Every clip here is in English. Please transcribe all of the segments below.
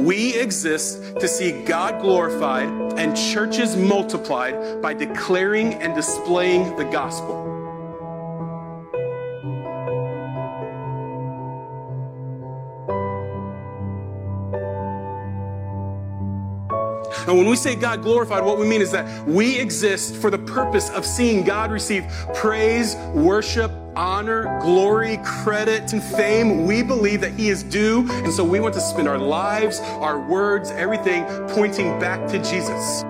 We exist to see God glorified and churches multiplied by declaring and displaying the gospel. And when we say God glorified, what we mean is that we exist for the purpose of seeing God receive praise, worship, honor, glory, credit, and fame. We believe that He is due. And so we want to spend our lives, our words, everything pointing back to Jesus.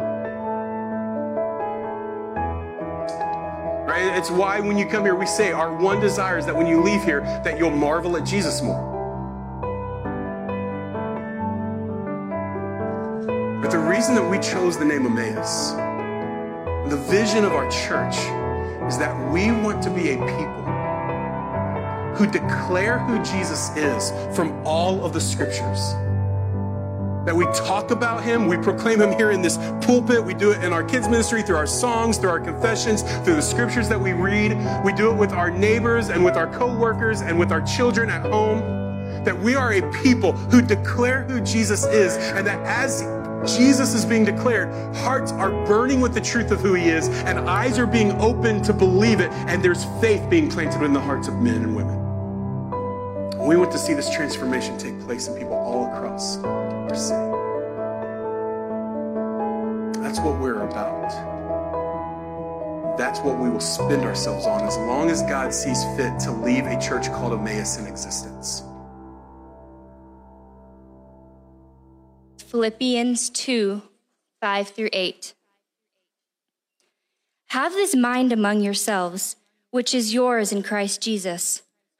Right? It's why when you come here, we say our one desire is that when you leave here, that you'll marvel at Jesus more. But the reason that we chose the name Emmaus, the vision of our church, is that we want to be a people who declare who Jesus is from all of the scriptures. That we talk about him, we proclaim him here in this pulpit, we do it in our kids' ministry, through our songs, through our confessions, through the scriptures that we read. We do it with our neighbors and with our co-workers and with our children at home. That we are a people who declare who Jesus is, and that as Jesus is being declared, hearts are burning with the truth of who he is, and eyes are being opened to believe it, and there's faith being planted in the hearts of men and women. We want to see this transformation take place in people all across our city. That's what we're about. That's what we will spend ourselves on as long as God sees fit to leave a church called Emmaus in existence. Philippians 2 5 through 8. Have this mind among yourselves, which is yours in Christ Jesus,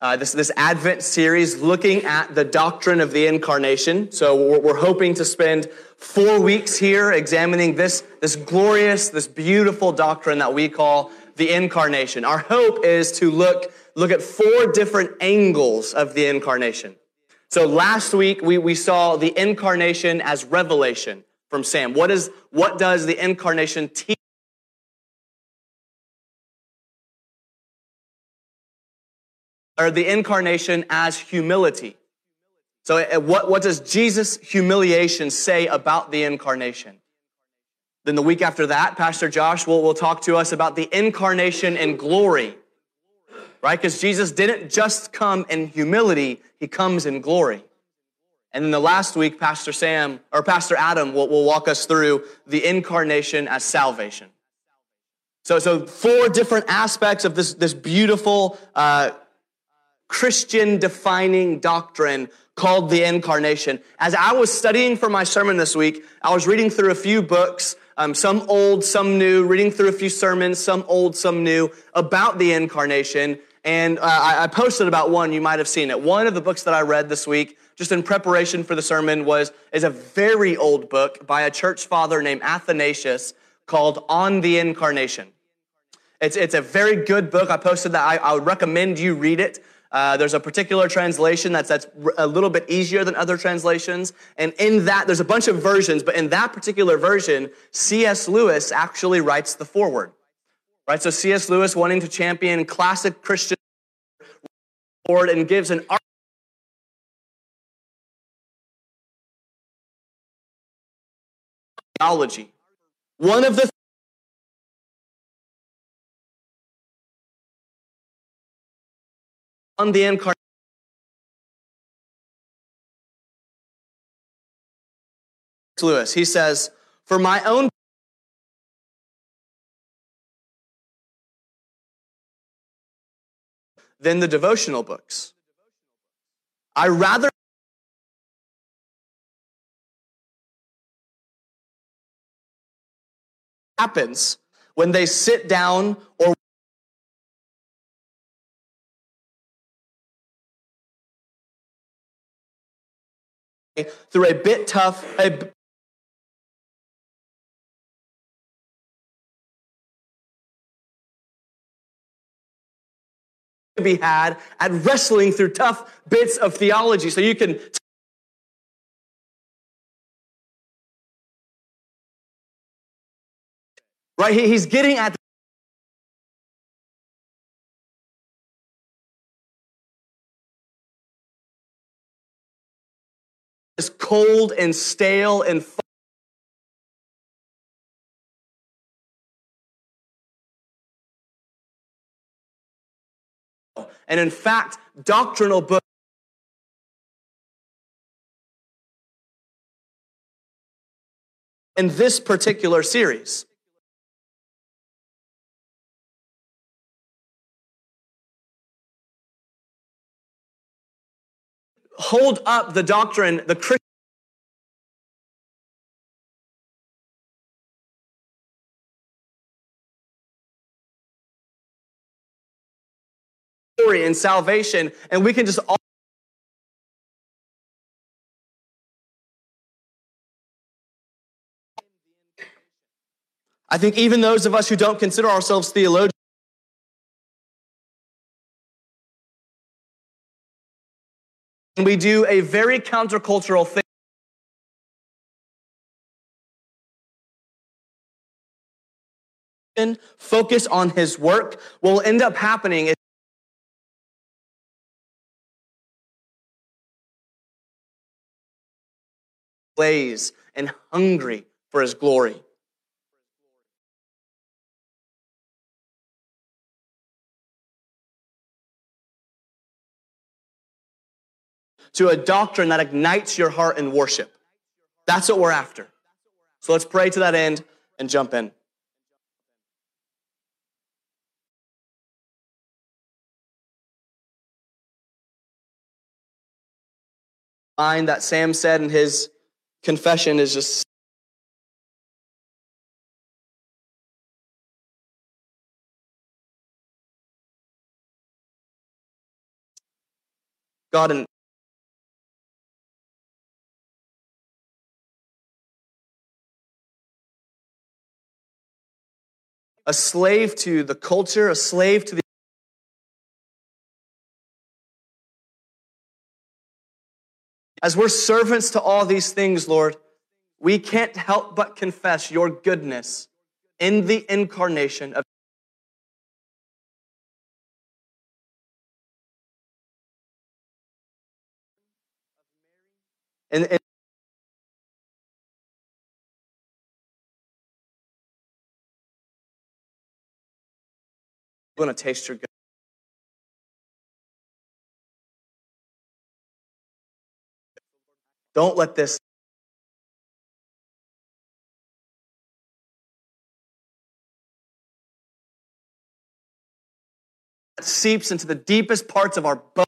uh, this this Advent series, looking at the doctrine of the incarnation. So we're, we're hoping to spend four weeks here examining this this glorious, this beautiful doctrine that we call the incarnation. Our hope is to look look at four different angles of the incarnation. So last week we, we saw the incarnation as revelation from Sam. What is what does the incarnation teach? Or the incarnation as humility. So uh, what, what does Jesus' humiliation say about the incarnation? Then the week after that, Pastor Josh will, will talk to us about the incarnation in glory. Right? Because Jesus didn't just come in humility, he comes in glory. And then the last week, Pastor Sam or Pastor Adam will, will walk us through the incarnation as salvation. So, so four different aspects of this, this beautiful uh, Christian defining doctrine called the incarnation. As I was studying for my sermon this week, I was reading through a few books, um, some old, some new, reading through a few sermons, some old, some new, about the incarnation. And uh, I, I posted about one, you might have seen it. One of the books that I read this week just in preparation for the sermon was is a very old book by a church father named Athanasius called On the Incarnation. It's, it's a very good book. I posted that. I, I would recommend you read it. Uh, there's a particular translation that's, that's a little bit easier than other translations. And in that, there's a bunch of versions, but in that particular version, C.S. Lewis actually writes the foreword. Right? So C.S. Lewis wanting to champion classic Christian and gives an theology. One of the on the incarnation. Lewis, he says, for my own than the devotional books. I rather happens when they sit down or through a bit tough, a to be had at wrestling through tough bits of theology. So you can. Right? He's getting at cold and stale and and in fact doctrinal books in this particular series. Hold up the doctrine, the Christian story and salvation, and we can just all I think even those of us who don't consider ourselves theologians we do a very countercultural thing. Focus on his work. What will end up happening is blaze and hungry for his glory. to a doctrine that ignites your heart in worship. That's what we're after. So let's pray to that end and jump in. Line that Sam said in his confession is just God, and a slave to the culture, a slave to the As we're servants to all these things, Lord, we can't help but confess your goodness in the incarnation of and, and going to taste your good. Don't let this seeps into the deepest parts of our bones.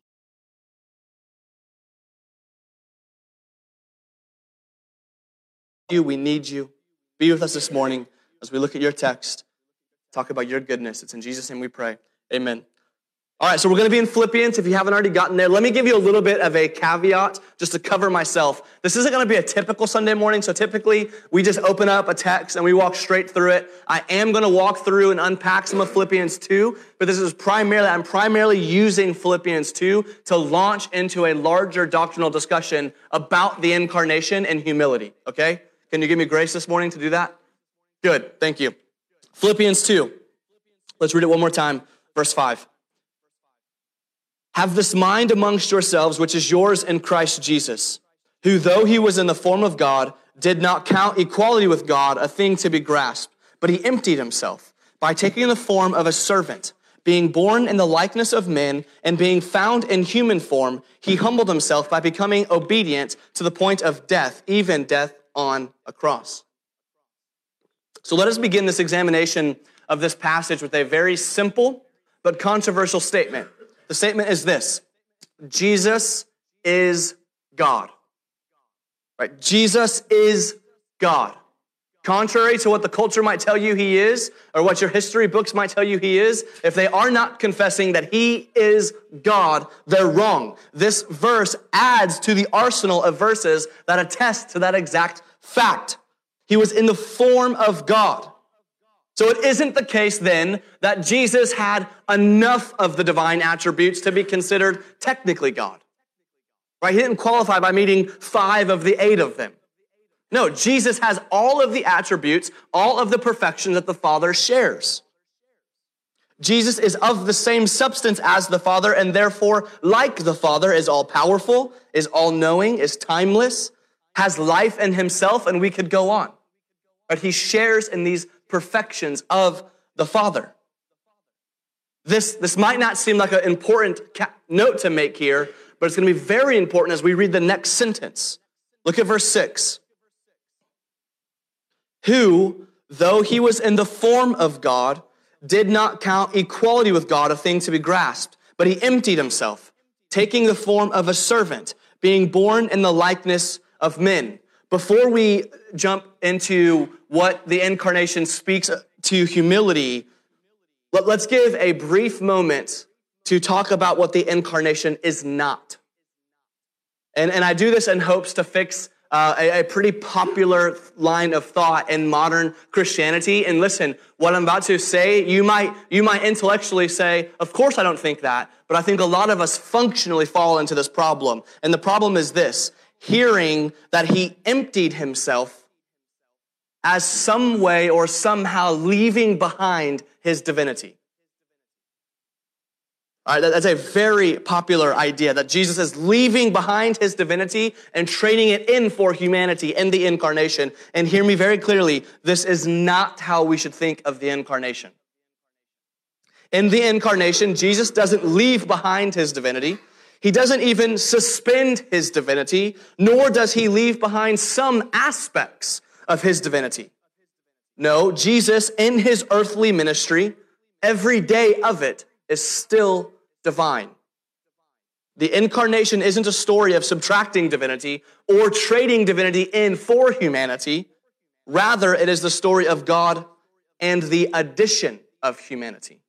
You, we need you. Be with us this morning as we look at your text talk about your goodness. It's in Jesus' name we pray. Amen. All right, so we're going to be in Philippians. If you haven't already gotten there, let me give you a little bit of a caveat just to cover myself. This isn't going to be a typical Sunday morning. So typically we just open up a text and we walk straight through it. I am going to walk through and unpack some of Philippians 2, but this is primarily, I'm primarily using Philippians 2 to launch into a larger doctrinal discussion about the incarnation and humility. Okay? Can you give me grace this morning to do that? Good. Thank you. Philippians 2. Let's read it one more time. Verse 5. Have this mind amongst yourselves, which is yours in Christ Jesus, who, though he was in the form of God, did not count equality with God a thing to be grasped, but he emptied himself by taking the form of a servant. Being born in the likeness of men and being found in human form, he humbled himself by becoming obedient to the point of death, even death on a cross. So let us begin this examination of this passage with a very simple but controversial statement. The statement is this Jesus is God. Right? Jesus is God. Contrary to what the culture might tell you he is, or what your history books might tell you he is, if they are not confessing that he is God, they're wrong. This verse adds to the arsenal of verses that attest to that exact fact. He was in the form of God. So it isn't the case then that Jesus had enough of the divine attributes to be considered technically God. Right? He didn't qualify by meeting five of the eight of them. No, Jesus has all of the attributes, all of the perfection that the Father shares. Jesus is of the same substance as the Father, and therefore, like the Father, is all powerful, is all knowing, is timeless, has life in himself, and we could go on. But he shares in these perfections of the Father. This, this might not seem like an important note to make here, but it's going to be very important as we read the next sentence. Look at verse 6. Who, though he was in the form of God, did not count equality with God a thing to be grasped, but he emptied himself, taking the form of a servant, being born in the likeness of men. Before we jump into what the incarnation speaks to humility, let, us give a brief moment to talk about what the incarnation is not. And, and I do this in hopes to fix uh, a, a, pretty popular line of thought in modern Christianity. And listen, what I'm about to say, you might, you might intellectually say, of course I don't think that, but I think a lot of us functionally fall into this problem. And the problem is this, hearing that he emptied himself as some way or somehow leaving behind his divinity. All right, that's a very popular idea that Jesus is leaving behind his divinity and trading it in for humanity in the incarnation. And hear me very clearly, this is not how we should think of the incarnation. In the incarnation, Jesus doesn't leave behind his divinity. He doesn't even suspend his divinity, nor does he leave behind some aspects of his divinity. No, Jesus in his earthly ministry, every day of it is still divine. The incarnation isn't a story of subtracting divinity or trading divinity in for humanity. Rather, it is the story of God and the addition of humanity.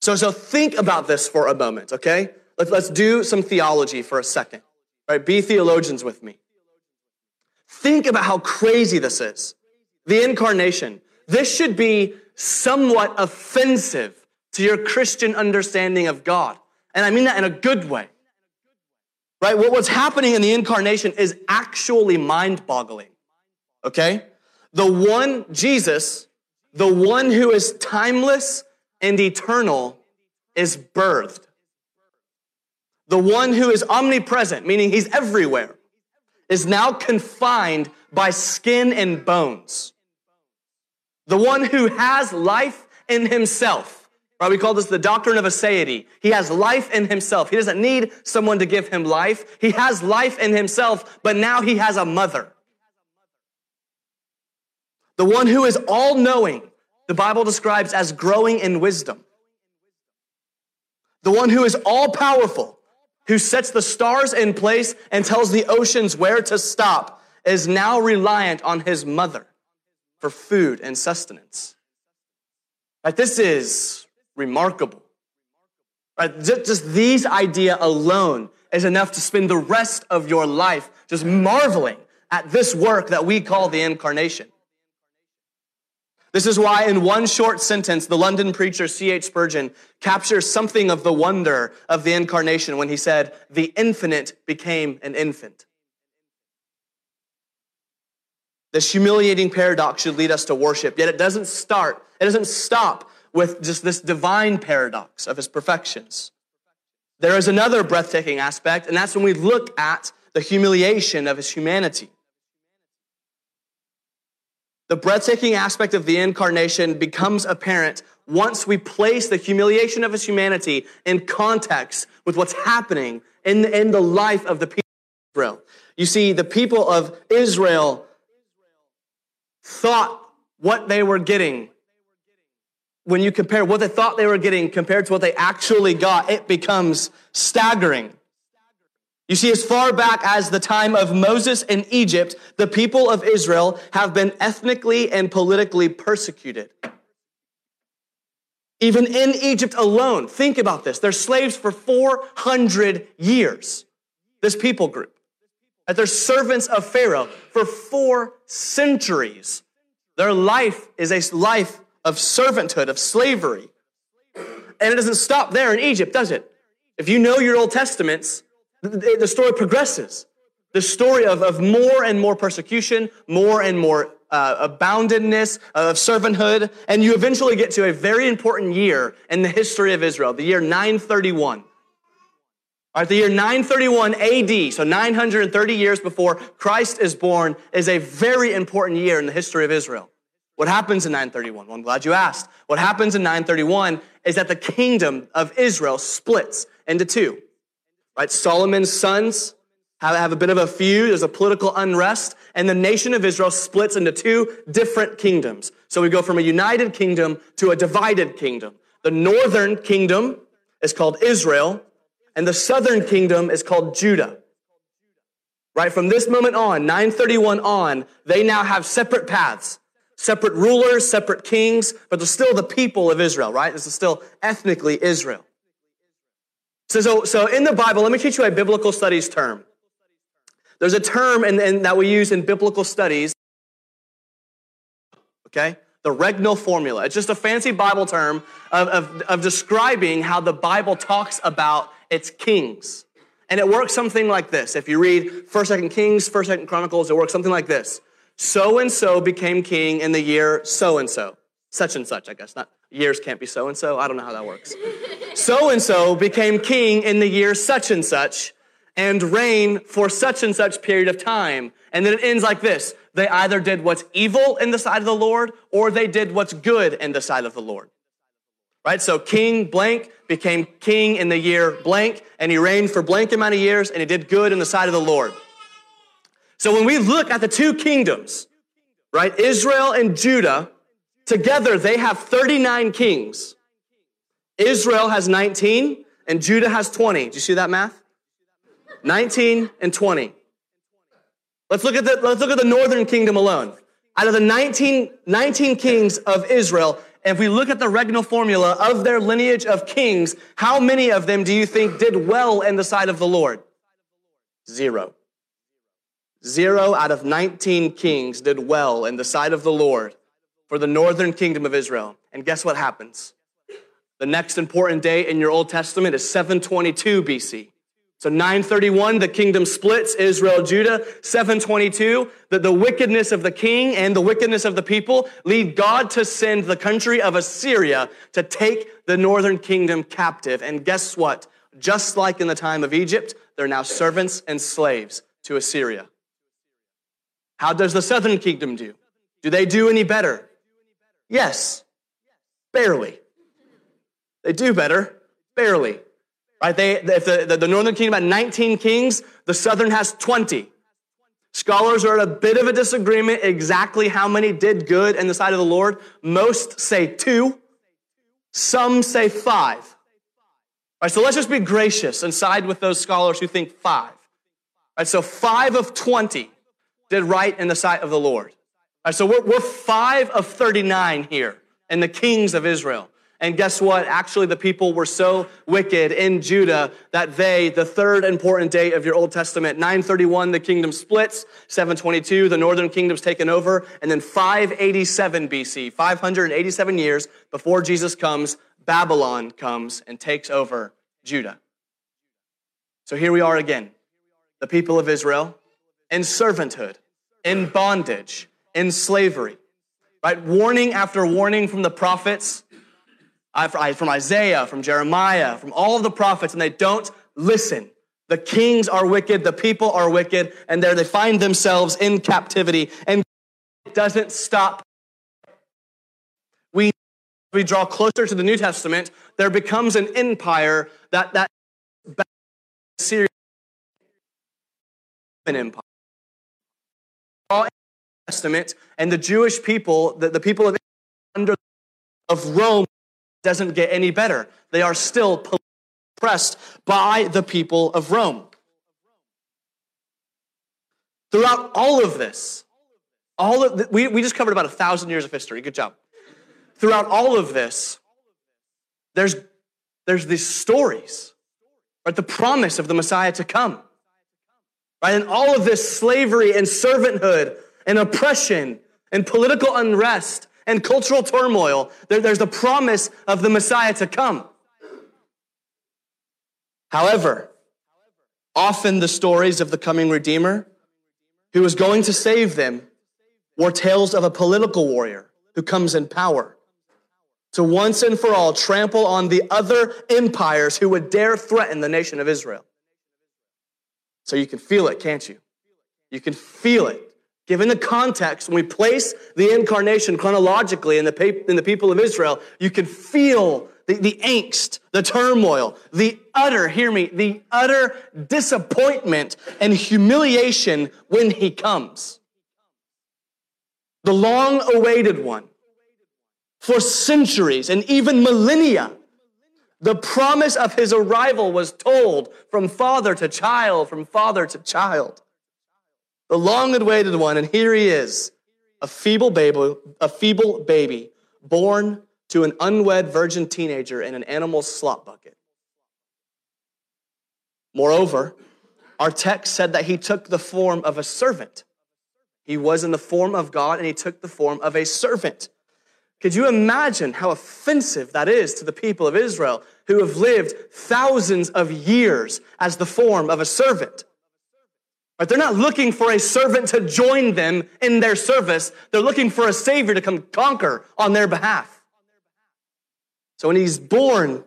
So, so think about this for a moment, okay? Let's, let's do some theology for a second. right? be theologians with me. Think about how crazy this is. The incarnation. This should be somewhat offensive to your Christian understanding of God. And I mean that in a good way. Right? What, what's happening in the incarnation is actually mind boggling. Okay? The one, Jesus, the one who is timeless and eternal, is birthed. The one who is omnipresent, meaning he's everywhere, is now confined by skin and bones. The one who has life in himself Right? We call this the doctrine of aseity. He has life in himself. He doesn't need someone to give him life. He has life in himself, but now he has a mother. The one who is all knowing, the Bible describes as growing in wisdom. The one who is all powerful, who sets the stars in place and tells the oceans where to stop, is now reliant on his mother for food and sustenance. Right? This is remarkable. Right? Just these idea alone is enough to spend the rest of your life just marveling at this work that we call the incarnation. This is why, in one short sentence, the London preacher C.H. Spurgeon captures something of the wonder of the incarnation when he said, The infinite became an infant. This humiliating paradox should lead us to worship, yet it doesn't start, it doesn't stop with just this divine paradox of his perfections. There is another breathtaking aspect, and that's when we look at the humiliation of his humanity. The breathtaking aspect of the incarnation becomes apparent once we place the humiliation of his humanity in context with what's happening in the, in the life of the people of Israel. You see, the people of Israel thought what they were getting when you compare what they thought they were getting compared to what they actually got, it becomes staggering. You see, as far back as the time of Moses in Egypt, the people of Israel have been ethnically and politically persecuted. Even in Egypt alone, think about this. They're slaves for 400 years, this people group. That They're servants of Pharaoh for four centuries. Their life is a life of servanthood, of slavery. And it doesn't stop there in Egypt, does it? If you know your Old Testaments, the story progresses. The story of, of more and more persecution, more and more uh, aboundedness of servanthood, and you eventually get to a very important year in the history of Israel, the year 931. All right, the year 931 AD, so 930 years before Christ is born, is a very important year in the history of Israel. What happens in 931? Well, I'm glad you asked. What happens in 931 is that the kingdom of Israel splits into two. Right? Solomon's sons have, have a bit of a feud. There's a political unrest, and the nation of Israel splits into two different kingdoms. So we go from a united kingdom to a divided kingdom. The northern kingdom is called Israel, and the southern kingdom is called Judah. Right? From this moment on, 931 on, they now have separate paths, separate rulers, separate kings, but they're still the people of Israel, right? This is still ethnically Israel. So, so, so in the Bible, let me teach you a biblical studies term. There's a term in, in, that we use in biblical studies, okay? The regnal formula. It's just a fancy Bible term of, of, of describing how the Bible talks about its kings. And it works something like this. If you read 1st, 2nd Kings, 1st, 2nd Chronicles, it works something like this. So and so became king in the year so and so. Such and such, I guess. Not years can't be so and so. I don't know how that works. So and so became king in the year such and such and reign for such and such period of time. And then it ends like this. They either did what's evil in the sight of the Lord or they did what's good in the sight of the Lord. Right? So King blank became king in the year blank and he reigned for blank amount of years and he did good in the sight of the Lord. So when we look at the two kingdoms, right? Israel and Judah, together they have 39 kings. Israel has 19 and Judah has 20. Do you see that math? 19 and 20. Let's look at the, let's look at the northern kingdom alone. Out of the 19, 19 kings of Israel, if we look at the regnal formula of their lineage of kings, how many of them do you think did well in the sight of the Lord? Zero. Zero out of 19 kings did well in the sight of the Lord for the northern kingdom of Israel. And guess what happens? The next important day in your Old Testament is 722 BC. So 931, the kingdom splits, Israel, Judah. 722, that the wickedness of the king and the wickedness of the people lead God to send the country of Assyria to take the northern kingdom captive. And guess what? Just like in the time of Egypt, they're now servants and slaves to Assyria. How does the southern kingdom do? Do they do any better? Yes, barely. They do better, barely. Right? They, if the, the, the northern kingdom had 19 kings, the southern has 20. Scholars are at a bit of a disagreement exactly how many did good in the sight of the Lord. Most say two, some say five. All right, so let's just be gracious and side with those scholars who think five. All right, so five of 20 did right in the sight of the Lord. So we're, we're five of 39 here in the kings of Israel. And guess what? Actually, the people were so wicked in Judah that they, the third important date of your Old Testament, 931, the kingdom splits, 722, the northern kingdom's taken over, and then 587 BC, 587 years before Jesus comes, Babylon comes and takes over Judah. So here we are again, the people of Israel in servanthood, in bondage, in slavery, right? Warning after warning from the prophets from Isaiah, from Jeremiah, from all of the prophets, and they don't listen. The kings are wicked, the people are wicked, and there they find themselves in captivity. And it doesn't stop. We, we draw closer to the New Testament, there becomes an empire that that Syria an empire. Testament and the Jewish people, the, the people of under of Rome doesn't get any better. They are still oppressed by the people of Rome. Throughout all of this, all of the, we, we just covered about a thousand years of history. Good job. Throughout all of this, there's, there's these stories, right? The promise of the Messiah to come, right? And all of this slavery and servanthood and oppression and political unrest and cultural turmoil, there, there's the promise of the Messiah to come. However, often the stories of the coming Redeemer who is going to save them were tales of a political warrior who comes in power to once and for all trample on the other empires who would dare threaten the nation of Israel. So you can feel it, can't you? You can feel it. Given the context, when we place the incarnation chronologically in the, in the people of Israel, you can feel the, the angst, the turmoil, the utter, hear me, the utter disappointment and humiliation when he comes. The long awaited one. For centuries and even millennia, the promise of his arrival was told from father to child, from father to child. The long awaited one, and here he is, a feeble baby, a feeble baby born to an unwed virgin teenager in an animal slop bucket. Moreover, our text said that he took the form of a servant. He was in the form of God and he took the form of a servant. Could you imagine how offensive that is to the people of Israel who have lived thousands of years as the form of a servant? Right? They're not looking for a servant to join them in their service. They're looking for a savior to come conquer on their behalf. So when he's born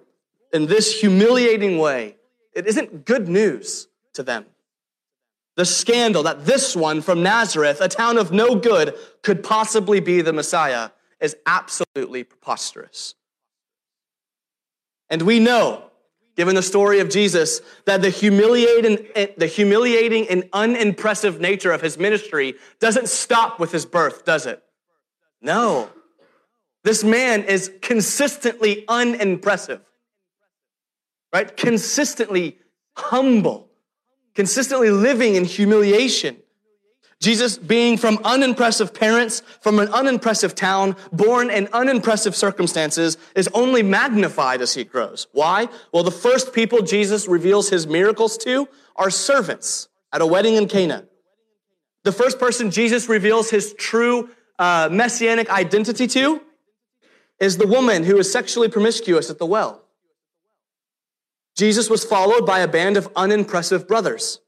in this humiliating way, it isn't good news to them. The scandal that this one from Nazareth, a town of no good, could possibly be the Messiah is absolutely preposterous. And we know, given the story of Jesus, that the humiliating, the humiliating and unimpressive nature of his ministry doesn't stop with his birth, does it? No. This man is consistently unimpressive, right? Consistently humble, consistently living in humiliation. Jesus, being from unimpressive parents, from an unimpressive town, born in unimpressive circumstances, is only magnified as he grows. Why? Well, the first people Jesus reveals his miracles to are servants at a wedding in Cana. The first person Jesus reveals his true uh, messianic identity to is the woman who is sexually promiscuous at the well. Jesus was followed by a band of unimpressive brothers.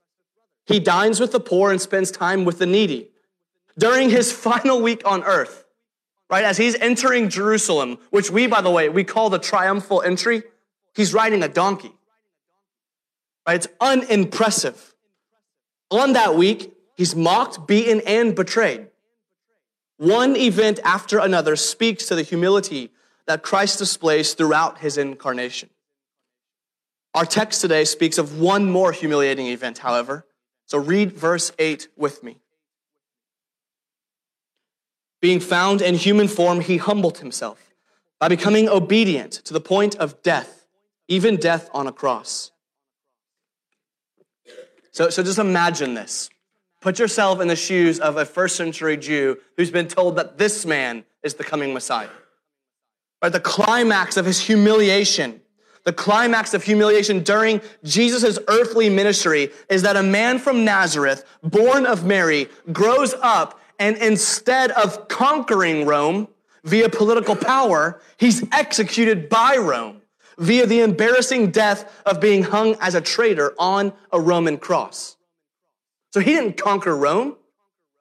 He dines with the poor and spends time with the needy. During his final week on earth, right, as he's entering Jerusalem, which we, by the way, we call the triumphal entry, he's riding a donkey. Right? It's unimpressive. On that week, he's mocked, beaten, and betrayed. One event after another speaks to the humility that Christ displays throughout his incarnation. Our text today speaks of one more humiliating event, however. So read verse 8 with me. Being found in human form, he humbled himself by becoming obedient to the point of death, even death on a cross. So, so just imagine this. Put yourself in the shoes of a first century Jew who's been told that this man is the coming Messiah. Right? The climax of his humiliation, the climax of humiliation during Jesus' earthly ministry is that a man from Nazareth, born of Mary, grows up and instead of conquering Rome via political power, he's executed by Rome via the embarrassing death of being hung as a traitor on a Roman cross. So he didn't conquer Rome.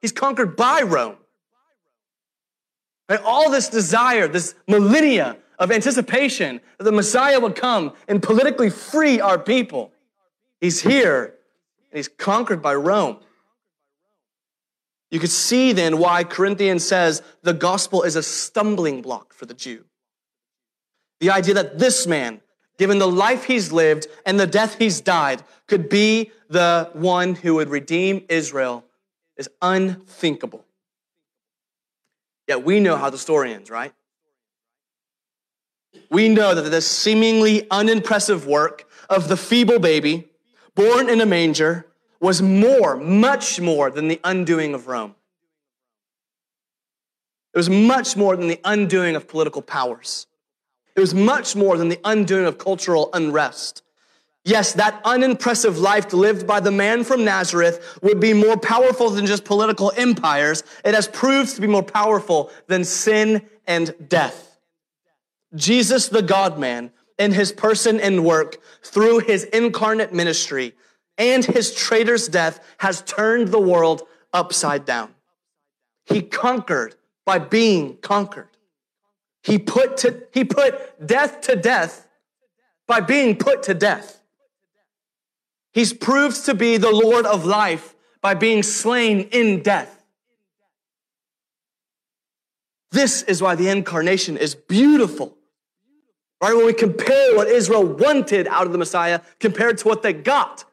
He's conquered by Rome. Right? All this desire, this millennia of anticipation that the Messiah would come and politically free our people. He's here and he's conquered by Rome. You could see then why Corinthians says the gospel is a stumbling block for the Jew. The idea that this man, given the life he's lived and the death he's died, could be the one who would redeem Israel is unthinkable. Yet we know how the story ends, right? We know that this seemingly unimpressive work of the feeble baby born in a manger was more, much more than the undoing of Rome. It was much more than the undoing of political powers. It was much more than the undoing of cultural unrest. Yes, that unimpressive life lived by the man from Nazareth would be more powerful than just political empires. It has proved to be more powerful than sin and death. Jesus, the God man, in his person and work, through his incarnate ministry and his traitor's death, has turned the world upside down. He conquered by being conquered. He put, to, he put death to death by being put to death. He's proved to be the Lord of life by being slain in death. This is why the incarnation is beautiful. Right? When we compare what Israel wanted out of the Messiah compared to what they got.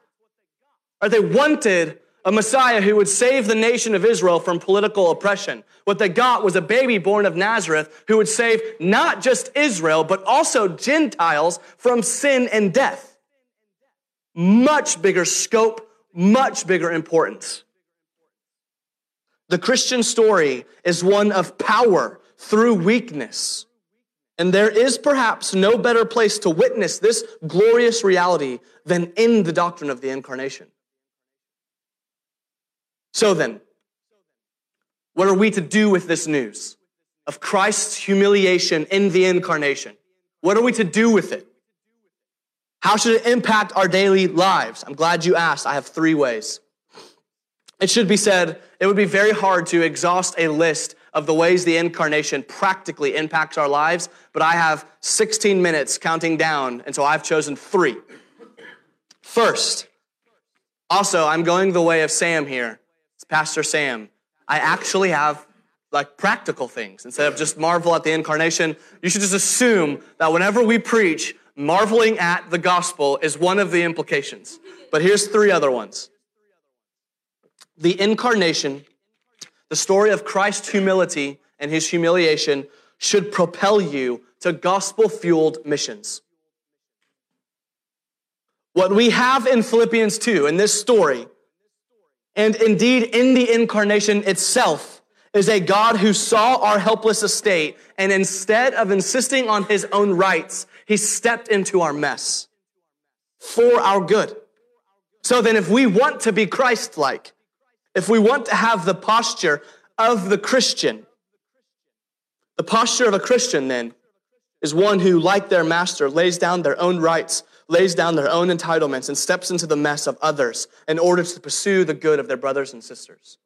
Right? They wanted a Messiah who would save the nation of Israel from political oppression. What they got was a baby born of Nazareth who would save not just Israel, but also Gentiles from sin and death much bigger scope, much bigger importance. The Christian story is one of power through weakness. And there is perhaps no better place to witness this glorious reality than in the doctrine of the incarnation. So then, what are we to do with this news of Christ's humiliation in the incarnation? What are we to do with it? How should it impact our daily lives? I'm glad you asked. I have three ways. It should be said, it would be very hard to exhaust a list of the ways the incarnation practically impacts our lives, but I have 16 minutes counting down, and so I've chosen three. First, also, I'm going the way of Sam here. It's Pastor Sam. I actually have like practical things. Instead of just marvel at the incarnation, you should just assume that whenever we preach, marveling at the gospel is one of the implications. But here's three other ones. The incarnation, the story of Christ's humility and his humiliation should propel you to gospel fueled missions. What we have in Philippians 2, in this story, and indeed in the incarnation itself, is a God who saw our helpless estate and instead of insisting on his own rights, he stepped into our mess for our good. So then, if we want to be Christ like, if we want to have the posture of the Christian, the posture of a Christian then is one who, like their master, lays down their own rights, lays down their own entitlements, and steps into the mess of others in order to pursue the good of their brothers and sisters.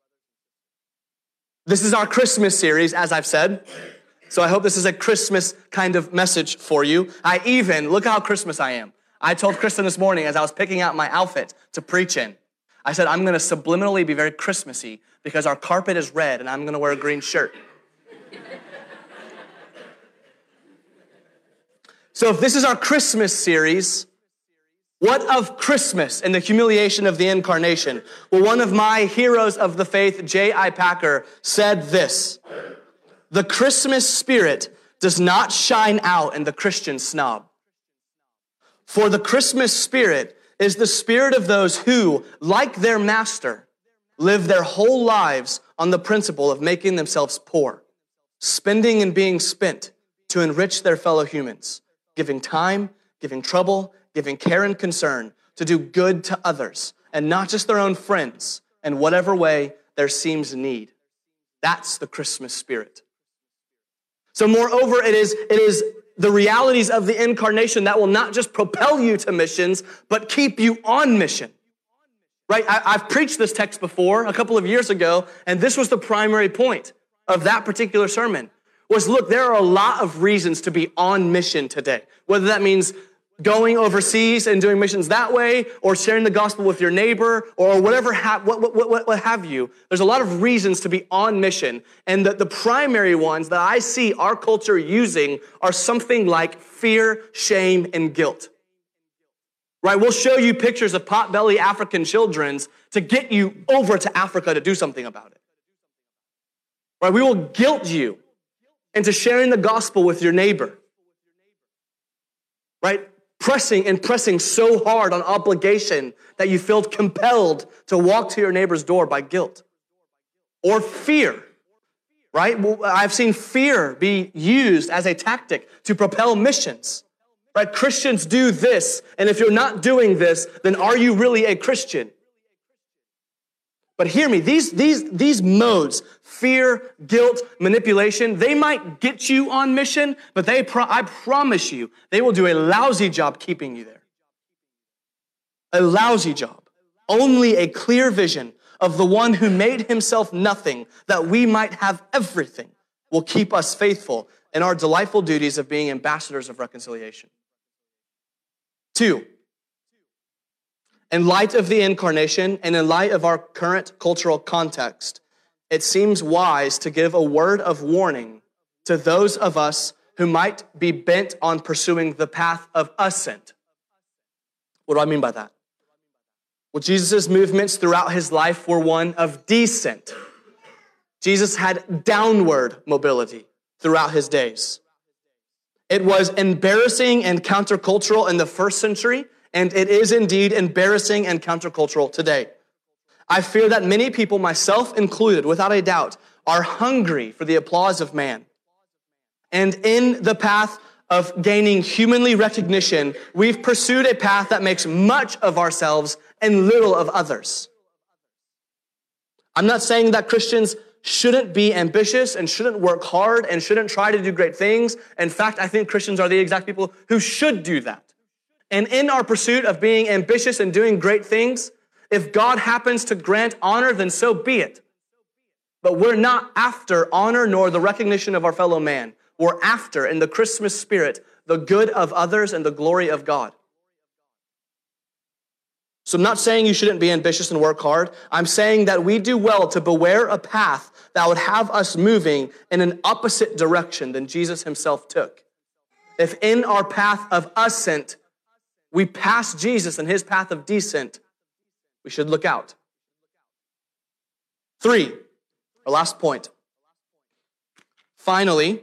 This is our Christmas series, as I've said. So I hope this is a Christmas kind of message for you. I even, look how Christmas I am. I told Kristen this morning as I was picking out my outfit to preach in, I said, I'm gonna subliminally be very Christmassy because our carpet is red and I'm gonna wear a green shirt. so if this is our Christmas series, what of Christmas and the humiliation of the incarnation? Well, one of my heroes of the faith, J.I. Packer, said this the Christmas spirit does not shine out in the Christian snob. For the Christmas spirit is the spirit of those who, like their master, live their whole lives on the principle of making themselves poor, spending and being spent to enrich their fellow humans, giving time, giving trouble, giving care and concern to do good to others and not just their own friends in whatever way there seems need. That's the Christmas spirit. So moreover, it is, it is the realities of the incarnation that will not just propel you to missions, but keep you on mission. Right? I, have preached this text before a couple of years ago, and this was the primary point of that particular sermon was look, there are a lot of reasons to be on mission today. Whether that means going overseas and doing missions that way, or sharing the gospel with your neighbor, or whatever, ha- what, what, what, what have you. There's a lot of reasons to be on mission. And the, the primary ones that I see our culture using are something like fear, shame, and guilt. Right? We'll show you pictures of potbelly African children's to get you over to Africa to do something about it. Right? We will guilt you into sharing the gospel with your neighbor. Right? Pressing and pressing so hard on obligation that you felt compelled to walk to your neighbor's door by guilt or fear right i've seen fear be used as a tactic to propel missions Right? Christians do this. And if you're not doing this, then are you really a Christian? But hear me, these, these, these modes, fear, guilt, manipulation, they might get you on mission, but they pro- I promise you, they will do a lousy job keeping you there. A lousy job. Only a clear vision of the one who made himself nothing that we might have everything will keep us faithful in our delightful duties of being ambassadors of reconciliation. Two, in light of the incarnation and in light of our current cultural context, it seems wise to give a word of warning to those of us who might be bent on pursuing the path of ascent. What do I mean by that? Well, Jesus' movements throughout his life were one of descent. Jesus had downward mobility throughout his days. It was embarrassing and countercultural in the first century, and it is indeed embarrassing and countercultural today. I fear that many people, myself included, without a doubt, are hungry for the applause of man. And in the path of gaining humanly recognition, we've pursued a path that makes much of ourselves and little of others. I'm not saying that Christians shouldn't be ambitious and shouldn't work hard and shouldn't try to do great things. In fact, I think Christians are the exact people who should do that. And in our pursuit of being ambitious and doing great things, if God happens to grant honor, then so be it. But we're not after honor nor the recognition of our fellow man. We're after, in the Christmas spirit, the good of others and the glory of God. So I'm not saying you shouldn't be ambitious and work hard. I'm saying that we do well to beware a path that would have us moving in an opposite direction than Jesus himself took. If in our path of ascent, we pass Jesus and his path of descent, we should look out. Three, our last point. Finally,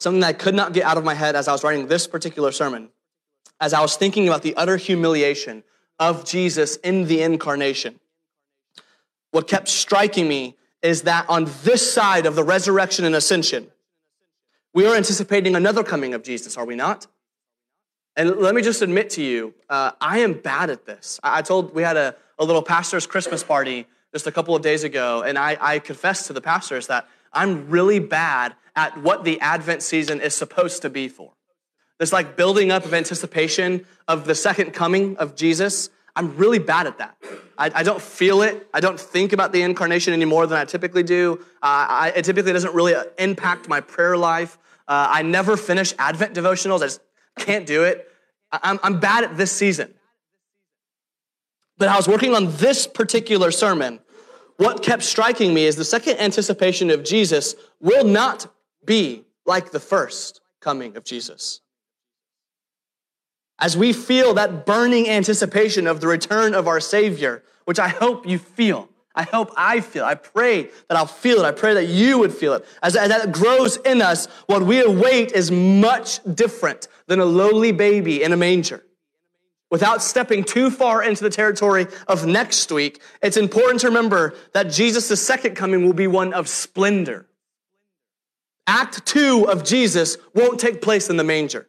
something that I could not get out of my head as I was writing this particular sermon as I was thinking about the utter humiliation of Jesus in the incarnation. What kept striking me is that on this side of the resurrection and ascension, we are anticipating another coming of Jesus, are we not? And let me just admit to you, uh, I am bad at this. I told we had a, a little pastor's Christmas party just a couple of days ago, and I, I confessed to the pastors that I'm really bad at what the Advent season is supposed to be for this like building up of anticipation of the second coming of Jesus. I'm really bad at that. I, I don't feel it. I don't think about the incarnation any more than I typically do. Uh, I, it typically doesn't really impact my prayer life. Uh, I never finish Advent devotionals. I just can't do it. I'm, I'm bad at this season. But I was working on this particular sermon. What kept striking me is the second anticipation of Jesus will not be like the first coming of Jesus as we feel that burning anticipation of the return of our Savior, which I hope you feel. I hope I feel. I pray that I'll feel it. I pray that you would feel it. As, as that grows in us, what we await is much different than a lowly baby in a manger. Without stepping too far into the territory of next week, it's important to remember that Jesus' second coming will be one of splendor. Act two of Jesus won't take place in the manger.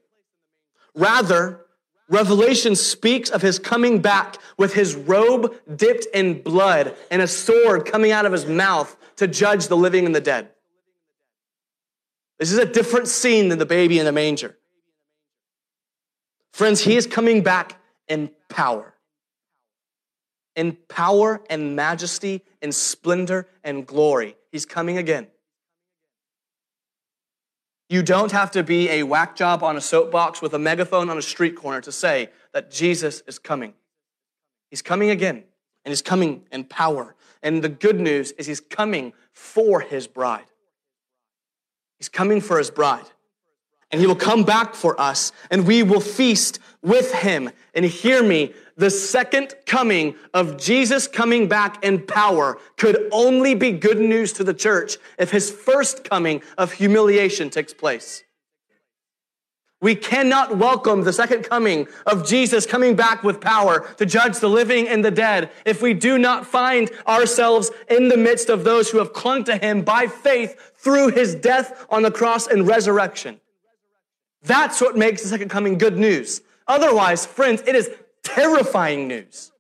Rather, Revelation speaks of his coming back with his robe dipped in blood and a sword coming out of his mouth to judge the living and the dead. This is a different scene than the baby in the manger. Friends, he is coming back in power. In power and majesty and splendor and glory. He's coming again. You don't have to be a whack job on a soapbox with a megaphone on a street corner to say that Jesus is coming. He's coming again, and he's coming in power. And the good news is he's coming for his bride. He's coming for his bride and he will come back for us and we will feast with him. And hear me, the second coming of Jesus coming back in power could only be good news to the church if his first coming of humiliation takes place. We cannot welcome the second coming of Jesus coming back with power to judge the living and the dead if we do not find ourselves in the midst of those who have clung to him by faith through his death on the cross and resurrection. That's what makes the second coming good news. Otherwise, friends, it is terrifying news.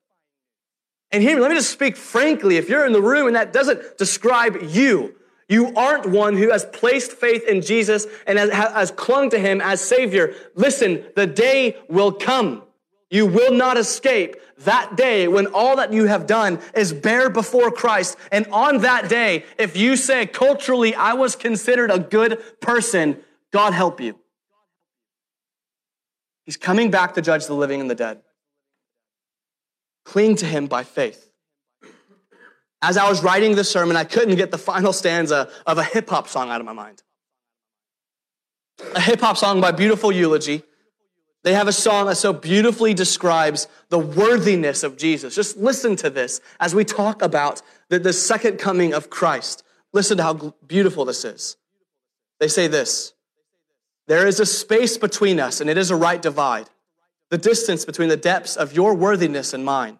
And hear me, let me just speak frankly. If you're in the room and that doesn't describe you, you aren't one who has placed faith in Jesus and has, has clung to him as Savior. Listen, the day will come. You will not escape that day when all that you have done is bare before Christ. And on that day, if you say culturally, I was considered a good person, God help you. He's coming back to judge the living and the dead. Cling to him by faith. As I was writing this sermon, I couldn't get the final stanza of a hip hop song out of my mind. A hip hop song by Beautiful Eulogy. They have a song that so beautifully describes the worthiness of Jesus. Just listen to this as we talk about the, the second coming of Christ. Listen to how beautiful this is. They say this There is a space between us, and it is a right divide, the distance between the depths of your worthiness and mine.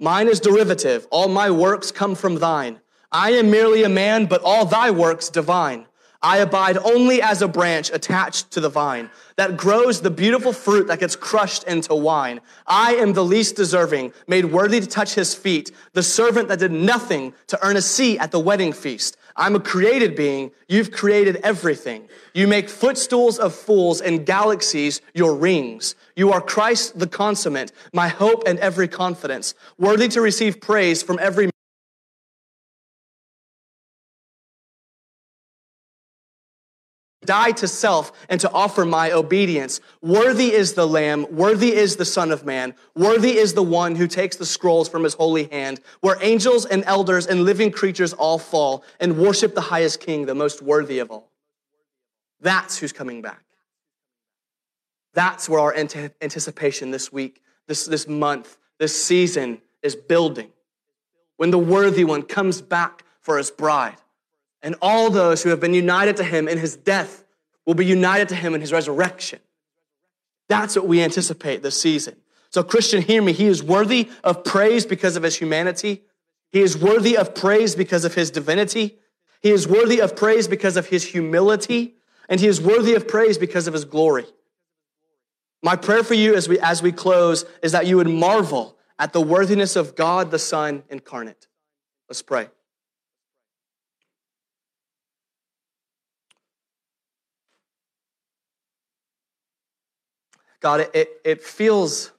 Mine is derivative. All my works come from thine. I am merely a man, but all thy works divine. I abide only as a branch attached to the vine that grows the beautiful fruit that gets crushed into wine. I am the least deserving, made worthy to touch his feet, the servant that did nothing to earn a seat at the wedding feast. I'm a created being. You've created everything. You make footstools of fools and galaxies your rings. You are Christ the consummate, my hope and every confidence, worthy to receive praise from every die to self and to offer my obedience. Worthy is the Lamb, worthy is the Son of Man, worthy is the one who takes the scrolls from his holy hand, where angels and elders and living creatures all fall and worship the highest King, the most worthy of all. That's who's coming back. That's where our anticipation this week, this, this month, this season is building. When the worthy one comes back for his bride. And all those who have been united to him in his death will be united to him in his resurrection. That's what we anticipate this season. So, Christian, hear me. He is worthy of praise because of his humanity. He is worthy of praise because of his divinity. He is worthy of praise because of his humility. And he is worthy of praise because of his glory. My prayer for you as we, as we close is that you would marvel at the worthiness of God the Son incarnate. Let's pray. God, it, it, it feels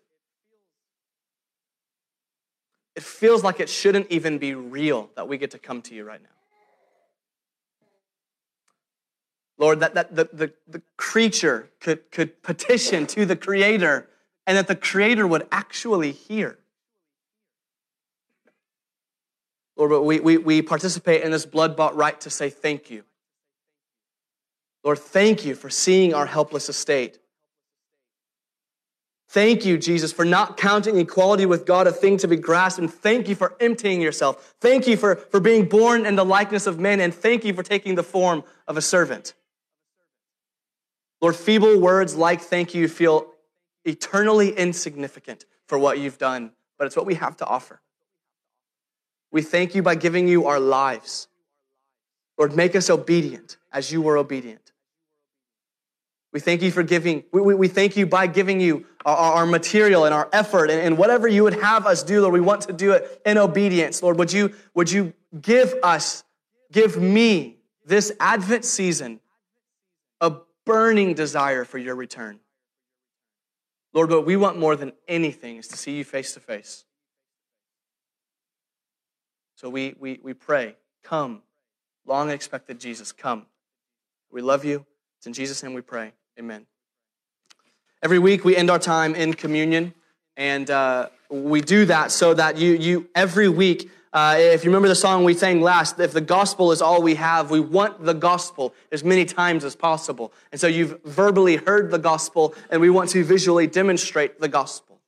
it feels like it shouldn't even be real that we get to come to you right now. Lord, that, that the, the, the creature could, could petition to the Creator and that the Creator would actually hear. Lord, but we, we, we participate in this blood bought right to say thank you. Lord, thank you for seeing our helpless estate. Thank you, Jesus, for not counting equality with God a thing to be grasped. And thank you for emptying yourself. Thank you for, for being born in the likeness of men. And thank you for taking the form of a servant. Lord, feeble words like thank you feel eternally insignificant for what you've done, but it's what we have to offer. We thank you by giving you our lives. Lord, make us obedient as you were obedient. We thank you for giving, we, we, we thank you by giving you our, our material and our effort and, and, whatever you would have us do, Lord, we want to do it in obedience. Lord, would you, would you give us, give me this Advent season a burning desire for your return. Lord, what we want more than anything is to see you face to face. So we, we, we pray, come, long expected Jesus, come. We love you. It's in Jesus' name we pray. Amen. Every week we end our time in communion, and uh, we do that so that you, you every week, uh, if you remember the song we sang last, if the gospel is all we have, we want the gospel as many times as possible. And so you've verbally heard the gospel, and we want to visually demonstrate the gospel.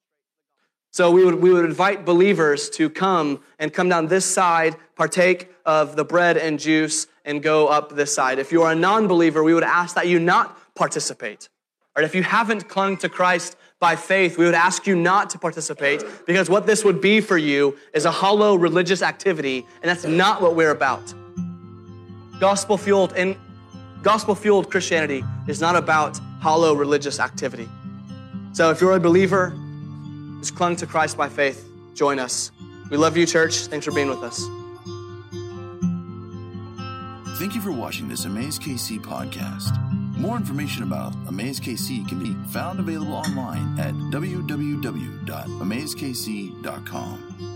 So we would, we would invite believers to come and come down this side, partake of the bread and juice, and go up this side. If you are a non believer, we would ask that you not participate. Right? If you haven't clung to Christ by faith, we would ask you not to participate because what this would be for you is a hollow religious activity, and that's not what we're about. Gospel fueled and gospel fueled Christianity is not about hollow religious activity. So if you're a believer who's clung to Christ by faith, join us. We love you, church. Thanks for being with us. Thank you for watching this Emmaus KC podcast. More information about EmmausKC can be found available online at www.emmauskc.com.